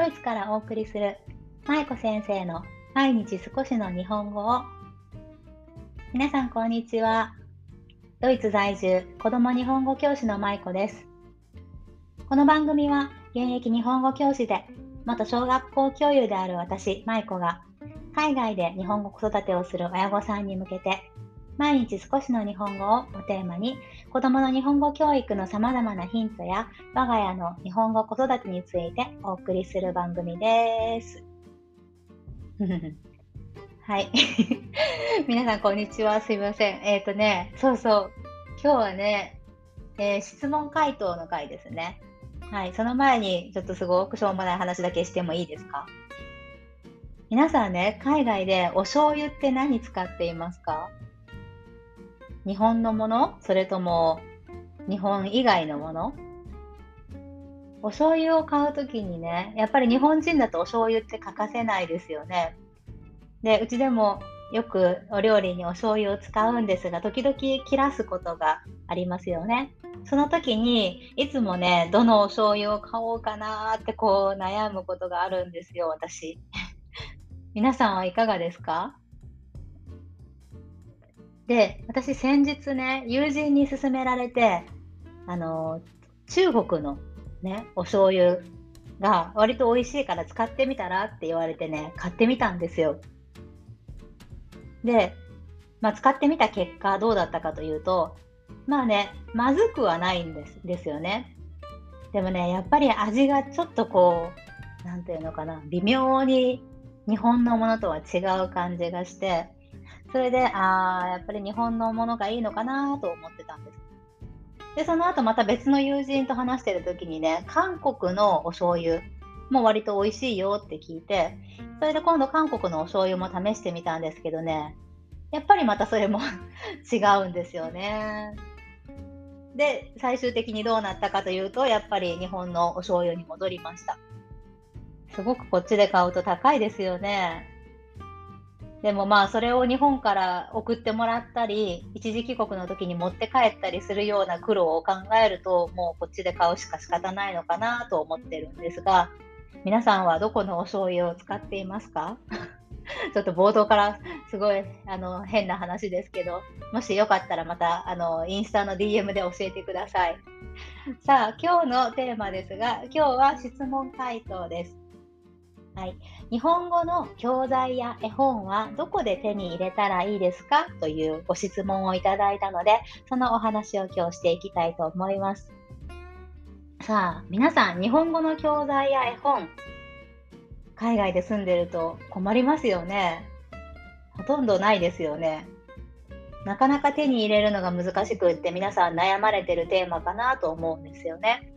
ドイツからお送りする舞子先生の毎日少しの日本語を。皆さんこんにちは。ドイツ在住子供日本語教師の舞子です。この番組は現役日本語教師で元小学校教諭である私舞子が海外で日本語子育てをする親御さんに向けて毎日少しの日本語をおテーマに子供の日本語教育の様々なヒントや我が家の日本語子育てについてお送りする番組です。はい。皆さんこんにちは。すいません。えっ、ー、とね、そうそう。今日はね、えー、質問回答の回ですね。はい。その前にちょっとすごくしょうもない話だけしてもいいですか？皆さんね、海外でお醤油って何使っていますか？日本のものそれとも日本以外のもの？お醤油を買うときにね、やっぱり日本人だとお醤油って欠かせないですよね。で、うちでもよくお料理にお醤油を使うんですが、時々切らすことがありますよね。その時に、いつもね、どのお醤油を買おうかなってこう悩むことがあるんですよ、私。皆さんはいかがですか？で、私先日ね、友人に勧められて、あの、中国のね、お醤油が割と美味しいから使ってみたらって言われてね、買ってみたんですよ。で、まあ、使ってみた結果どうだったかというと、まあね、まずくはないんですですよね。でもね、やっぱり味がちょっとこう、なんていうのかな、微妙に日本のものとは違う感じがして、それで、ああ、やっぱり日本のものがいいのかなと思ってたんです。で、その後また別の友人と話してる時にね、韓国のお醤油も割と美味しいよって聞いて、それで今度韓国のお醤油も試してみたんですけどね、やっぱりまたそれも 違うんですよね。で、最終的にどうなったかというと、やっぱり日本のお醤油に戻りました。すごくこっちで買うと高いですよね。でもまあそれを日本から送ってもらったり一時帰国の時に持って帰ったりするような苦労を考えるともうこっちで買うしか仕方ないのかなと思ってるんですが皆さんはどこのお醤油を使っていますか？ちょっと冒頭からすごいあの変な話ですけどもしよかったらまたあのインスタの DM で教えてください。さあ今日のテーマですが今日は質問回答です。はい、日本語の教材や絵本はどこで手に入れたらいいですかというご質問をいただいたので、そのお話を今日していきたいと思います。さあ、皆さん、日本語の教材や絵本、海外で住んでると困りますよね。ほとんどないですよね。なかなか手に入れるのが難しくって皆さん悩まれてるテーマかなと思うんですよね。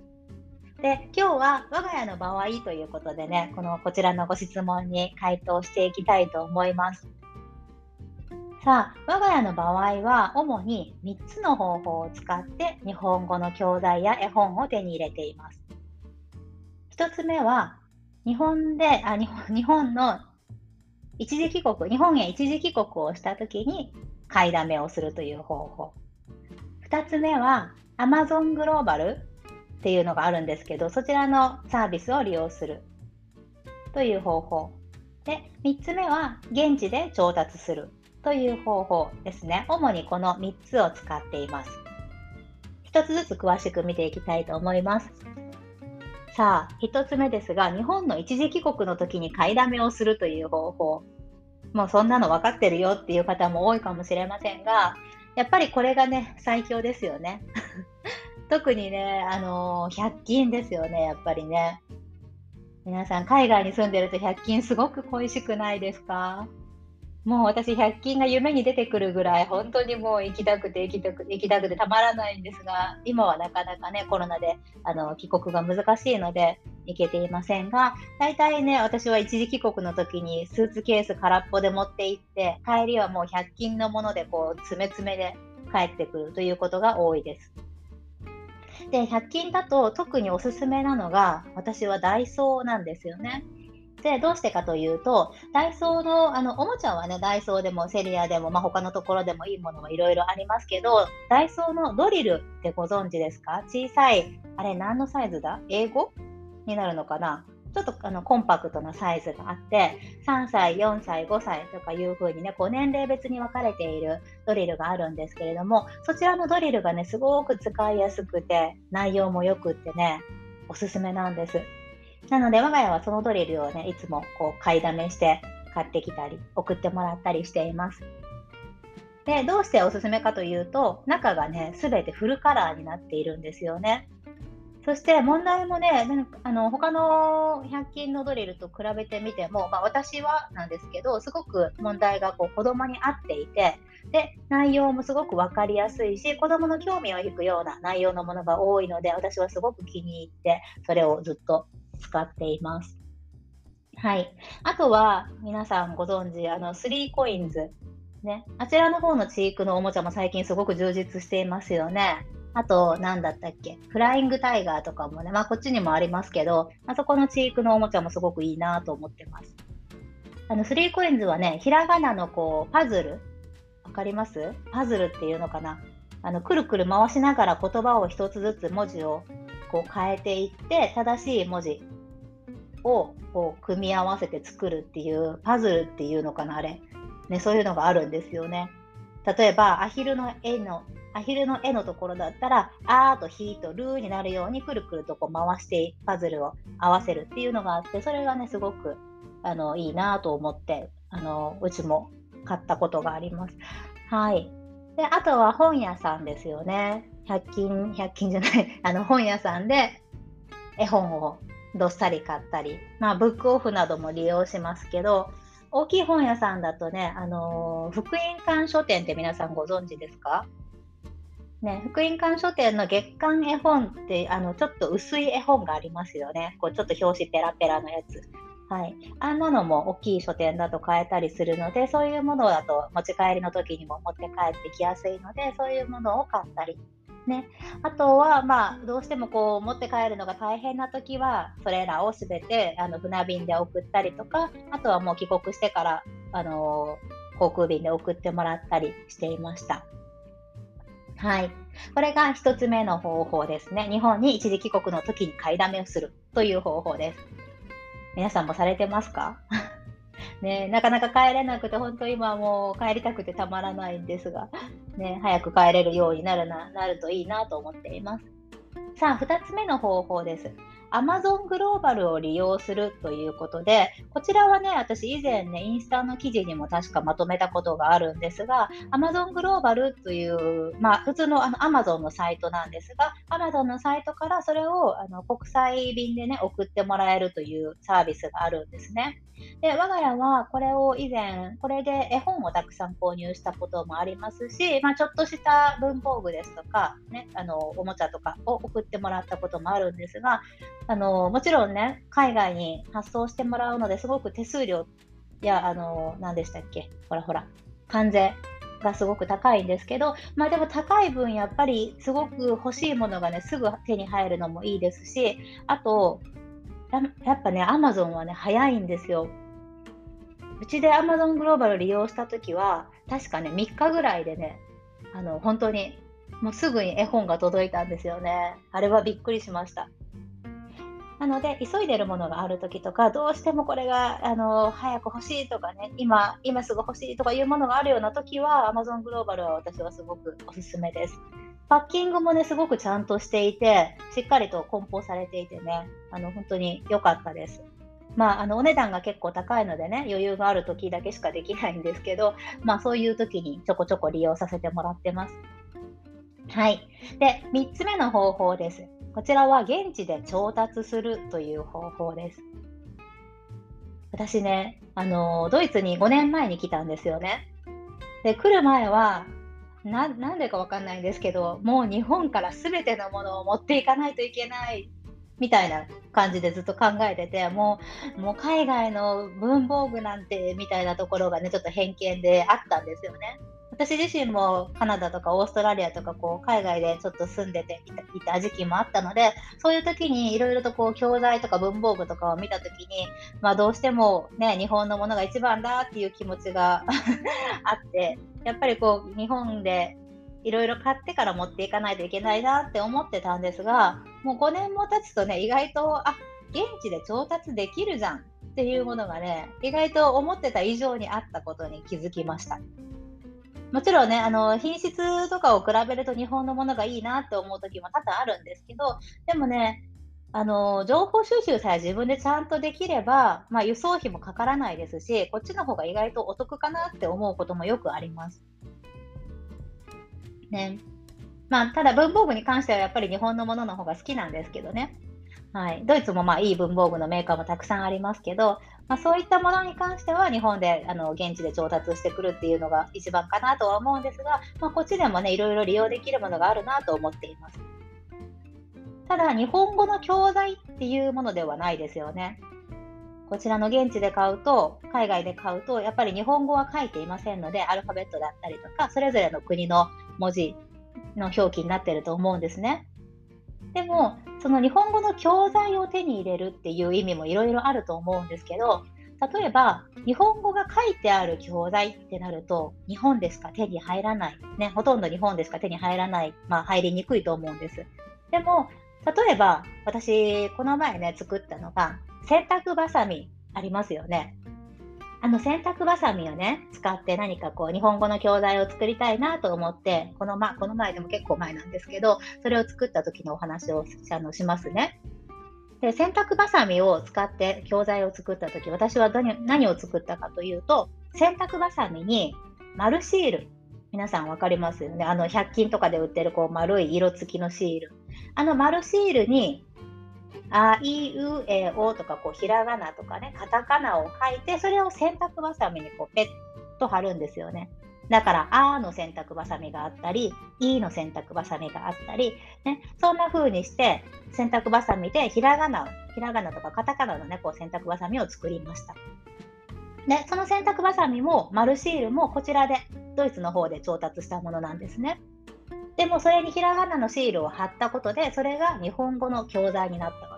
で、今日は我が家の場合ということでね、このこちらのご質問に回答していきたいと思います。さあ、我が家の場合は主に3つの方法を使って日本語の教材や絵本を手に入れています。1つ目は、日本で、あ日本日本の一時帰国、日本へ一時帰国をしたときに買いだめをするという方法。2つ目は Amazon グローバルっていうのがあるんですけど、そちらのサービスを利用するという方法。で、3つ目は現地で調達するという方法ですね。主にこの3つを使っています。1つずつ詳しく見ていきたいと思います。さあ、1つ目ですが、日本の一時帰国の時に買いだめをするという方法。もうそんなの分かってるよっていう方も多いかもしれませんが、やっぱりこれがね、最強ですよね。特にね、あのー、100均ですよね、やっぱりね。皆さん、海外に住んでると100均すごく恋しくないですか？もう私、100均が夢に出てくるぐらい、本当にもう行きたくて行きたくて行きたくてたまらないんですが、今はなかなかね、コロナであの帰国が難しいので行けていませんが、大体ね、私は一時帰国の時にスーツケース空っぽで持って行って、帰りはもう100均のものでこう、詰め詰めで帰ってくるということが多いです。で、100均だと特におすすめなのが、私はダイソーなんですよね。で、どうしてかというと、ダイソーの、あの、おもちゃはね、ダイソーでもセリアでも、まあ、他のところでもいいものもいろいろありますけど、ダイソーのドリルってご存知ですか？小さい、あれ何のサイズだ？英語？になるのかな？ちょっとあのコンパクトなサイズがあって、3歳、4歳、5歳とかいう風にね、こう年齢別に分かれているドリルがあるんですけれども、そちらのドリルがね、すごく使いやすくて、内容も良くってね、おすすめなんです。なので、我が家はそのドリルをね、いつもこう買いだめして買ってきたり、送ってもらったりしています。で、どうしておすすめかというと、中がね、すべてフルカラーになっているんですよね。そして問題もね、なんかあの他の100均のドリルと比べてみても、まあ、私はなんですけど、すごく問題がこう子供に合っていて、で内容もすごく分かりやすいし、子供の興味を引くような内容のものが多いので、私はすごく気に入って、それをずっと使っています。はい。あとは、皆さんご存知、あの、3コインズ。ね。あちらの方のチークのおもちゃも最近すごく充実していますよね。あと、なんだったっけ？フライングタイガーとかもね、まあこっちにもありますけど、あそこのチークのおもちゃもすごくいいなと思ってます。あの、3コインズはね、ひらがなのこう、パズル？わかります？パズルっていうのかな？あの、くるくる回しながら言葉を一つずつ文字をこう変えていって、正しい文字をこう組み合わせて作るっていうパズルっていうのかなあれ、ね、そういうのがあるんですよね。例えばアヒルの絵のアヒルの絵のところだったら、あーとヒーとルーになるようにくるくるとこう回してパズルを合わせるっていうのがあって、それがね、すごくあのいいなと思って、あのうちも買ったことがあります。はい。で、あとは本屋さんですよね。100均、100均じゃない、あの本屋さんで絵本をどっさり買ったり、まあ、ブックオフなども利用しますけど、大きい本屋さんだとね、あのー、福音館書店って皆さんご存知ですか？ね、福音館書店の月刊絵本ってあのちょっと薄い絵本がありますよね。こうちょっと表紙ペラペラのやつ。はい、あんなのも大きい書店だと買えたりするので、そういうものだと持ち帰りの時にも持って帰ってきやすいので、そういうものを買ったり。ね、あとは、まあ、どうしてもこう持って帰るのが大変な時は、それらをすべてあの船便で送ったりとか、あとはもう帰国してから、あの航空便で送ってもらったりしていました。はい。これが1つ目の方法ですね。日本に一時帰国の時に買いだめをするという方法です。皆さんもされてますか？ね、なかなか帰れなくて、本当今もう帰りたくてたまらないんですが、ね、早く帰れるようになるななるといいなと思っています。さあ、2つ目の方法です。Amazon グローバルを利用するということで、こちらはね、私以前ね、インスタの記事にも確かまとめたことがあるんですが、Amazon グローバルという、まあ、普通のあの Amazon のサイトなんですが、Amazon のサイトからそれをあの国際便でね、送ってもらえるというサービスがあるんですね。で、我が家はこれを以前、これで絵本をたくさん購入したこともありますし、まあ、ちょっとした文房具ですとか、ね、あのおもちゃとかを送ってもらったこともあるんですが、あのもちろんね、海外に発送してもらうのですごく手数料や、あの何でしたっけ、ほらほら、関税がすごく高いんですけど、まあでも高い分やっぱりすごく欲しいものがね、すぐ手に入るのもいいですし、あと、やっぱね、アマゾンはね、早いんですよ。うちでアマゾングローバル利用したときは、確かね、3日ぐらいでね、あの、本当に、もうすぐに絵本が届いたんですよね。あれはびっくりしました。なので、急いでるものがあるときとか、どうしてもこれが、あの、早く欲しいとかね、今、今すぐ欲しいとかいうものがあるようなときは、Amazon グローバルは私はすごくおすすめです。パッキングもね、すごくちゃんとしていて、しっかりと梱包されていてね、あの、本当に良かったです。まあ、あの、お値段が結構高いのでね、余裕がある時だけしかできないんですけど、まあ、そういう時にちょこちょこ利用させてもらってます。はい。で、3つ目の方法です。こちらは現地で調達するという方法です。私ね、あのドイツに5年前に来たんですよね。で、来る前は、ななんでかわかんないんですけど、もう日本から全てのものを持っていかないといけないみたいな感じでずっと考えてて、もう、もう海外の文房具なんてみたいなところがね、ちょっと偏見であったんですよね。私自身もカナダとかオーストラリアとかこう海外でちょっと住んでていた時期もあったのでそういう時にいろいろとこう教材とか文房具とかを見た時に、まあ、どうしても、ね、日本のものが一番だっていう気持ちが あってやっぱりこう日本でいろいろ買ってから持っていかないといけないなって思ってたんですがもう5年も経つとね意外とあ現地で調達できるじゃんっていうものがね、意外と思ってた以上にあったことに気づきました。もちろんね、あの品質とかを比べると日本のものがいいなって思う時も多々あるんですけど、でもね、あの情報収集さえ自分でちゃんとできれば、まあ、輸送費もかからないですし、こっちの方が意外とお得かなって思うこともよくあります。ね。まあ、ただ文房具に関してはやっぱり日本のものの方が好きなんですけどね。はい、ドイツもまあいい文房具のメーカーもたくさんありますけど、まあ、そういったものに関しては日本であの現地で調達してくるっていうのが一番かなとは思うんですが、まあ、こっちでもねいろいろ利用できるものがあるなと思っています。ただ日本語の教材っていうものではないですよね。こちらの現地で買うと、海外で買うと、やっぱり日本語は書いていませんので、アルファベットだったりとか、それぞれの国の文字の表記になってると思うんですね。でも、その日本語の教材を手に入れるっていう意味もいろいろあると思うんですけど、例えば、日本語が書いてある教材ってなると、日本でしか手に入らない。ね、ほとんど日本でしか手に入らない。まあ、入りにくいと思うんです。でも、例えば、私、この前ね、作ったのが、洗濯バサミありますよね。あの洗濯バサミをね、使って何かこう日本語の教材を作りたいなと思って、この,、ま、この前でも結構前なんですけど、それを作った時のお話をあのしますね。で洗濯バサミを使って教材を作った時、私は何を作ったかというと、洗濯バサミに丸シール。皆さん分かりますよね。あの100均とかで売ってるこう丸い色付きのシール。あの丸シールにあいうえおとかこうひらがなとかねカタカナを書いてそれを洗濯ばさみにこうペッと貼るんですよね。だから、あの洗濯ばさみがあったり、いの洗濯ばさみがあったり、ね、そんな風にして、洗濯ばさみでひらがな、ひらがなとかカタカナのね、こう洗濯ばさみを作りました。で、その洗濯ばさみも、丸シールもこちらで、ドイツの方で調達したものなんですね。でも、それにひらがなのシールを貼ったことで、それが日本語の教材になった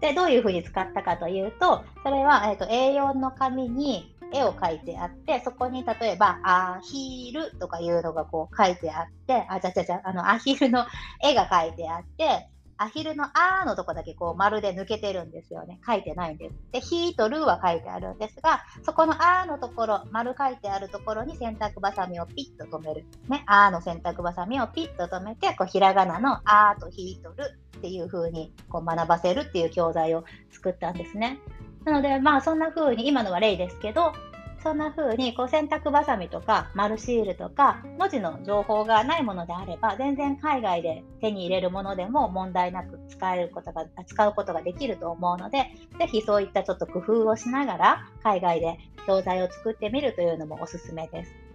で、どういうふうに使ったかというと、それは、えーと、A4 の紙に絵を描いてあって、そこに例えば、アヒルとかいうのがこう書いてあって、あ、じゃじゃじゃ、あの、アヒルの絵が描いてあって、アヒルのあーのとこだけこう丸で抜けてるんですよね。書いてないんです。で、ヒーとルーは書いてあるんですが、そこのあーのところ、丸書いてあるところに洗濯バサミをピッと止める。ね、あーの洗濯バサミをピッと止めて、こうひらがなのあーとヒーとルっていう風にこう学ばせるっていう教材を作ったんですね。なので、まあそんな風に、今のは例ですけど、そんな風にこう洗濯ばさみとか丸シールとか文字の情報がないものであれば全然海外で手に入れるものでも問題なく使えることが使うことができると思うのでぜひそういったちょっと工夫をしながら海外で教材を作ってみるというのもおすすめです。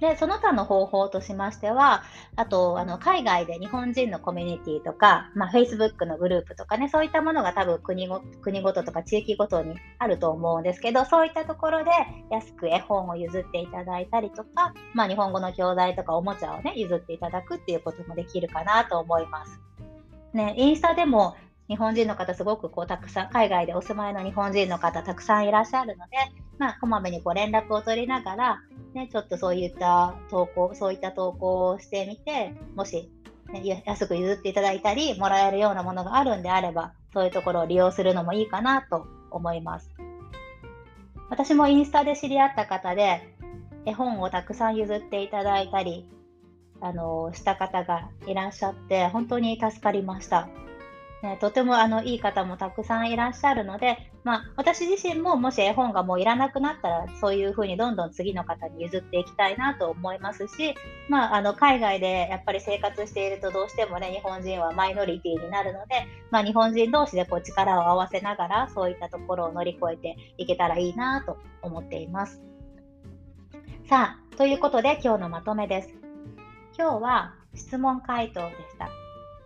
で、その他の方法としましては、あと、あの、海外で日本人のコミュニティとか、まあ、Facebook のグループとかね、そういったものが多分国ご国ごととか地域ごとにあると思うんですけど、そういったところで安く絵本を譲っていただいたりとか、まあ、日本語の教材とかおもちゃをね、譲っていただくっていうこともできるかなと思います。ね、インスタでも日本人の方すごくこうたくさん海外でお住まいの日本人の方たくさんいらっしゃるので、まあ、こまめにこう連絡を取りながら、ね、ちょっとそういった投稿、そういった投稿をしてみて、もし、ね、安く譲っていただいたり、もらえるようなものがあるんであれば、そういうところを利用するのもいいかなと思います。私もインスタで知り合った方で、絵本をたくさん譲っていただいたり、あのした方がいらっしゃって、本当に助かりました。ね、とてもあのいい方もたくさんいらっしゃるので、まあ、私自身ももし絵本がもういらなくなったらそういうふうにどんどん次の方に譲っていきたいなと思いますし、まあ、あの海外でやっぱり生活しているとどうしてもね日本人はマイノリティになるので、まあ、日本人同士でこう力を合わせながらそういったところを乗り越えていけたらいいなと思っています。さあということで今日のまとめです。今日は質問回答でした。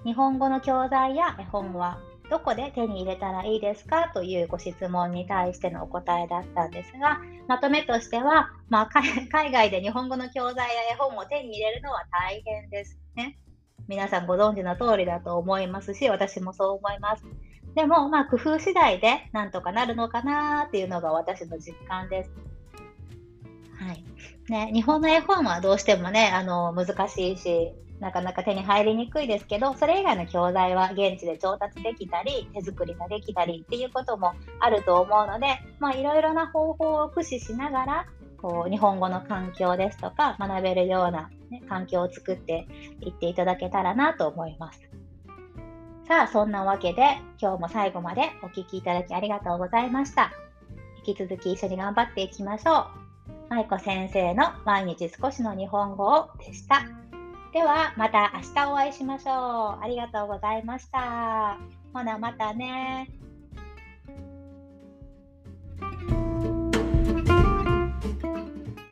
日本語の教材や絵本はどこで手に入れたらいいですかというご質問に対してのお答えだったんですが、まとめとしては、まあ、海外で日本語の教材や絵本を手に入れるのは大変ですね。皆さんご存知の通りだと思いますし、私もそう思います。でも、まあ、工夫次第でなんとかなるのかなっていうのが私の実感です。はいね、日本の絵本はどうしてもねあの難しいしなかなか手に入りにくいですけどそれ以外の教材は現地で調達できたり手作りができたりっていうこともあると思うのでいろいろな方法を駆使しながらこう日本語の環境ですとか学べるような、ね、環境を作っていっていただけたらなと思います。さあそんなわけで今日も最後までお聴きいただきありがとうございました。引き続き一緒に頑張っていきましょう。舞子先生の毎日少しの日本語をでした。ではまた明日お会いしましょう。ありがとうございました。ほなまたね。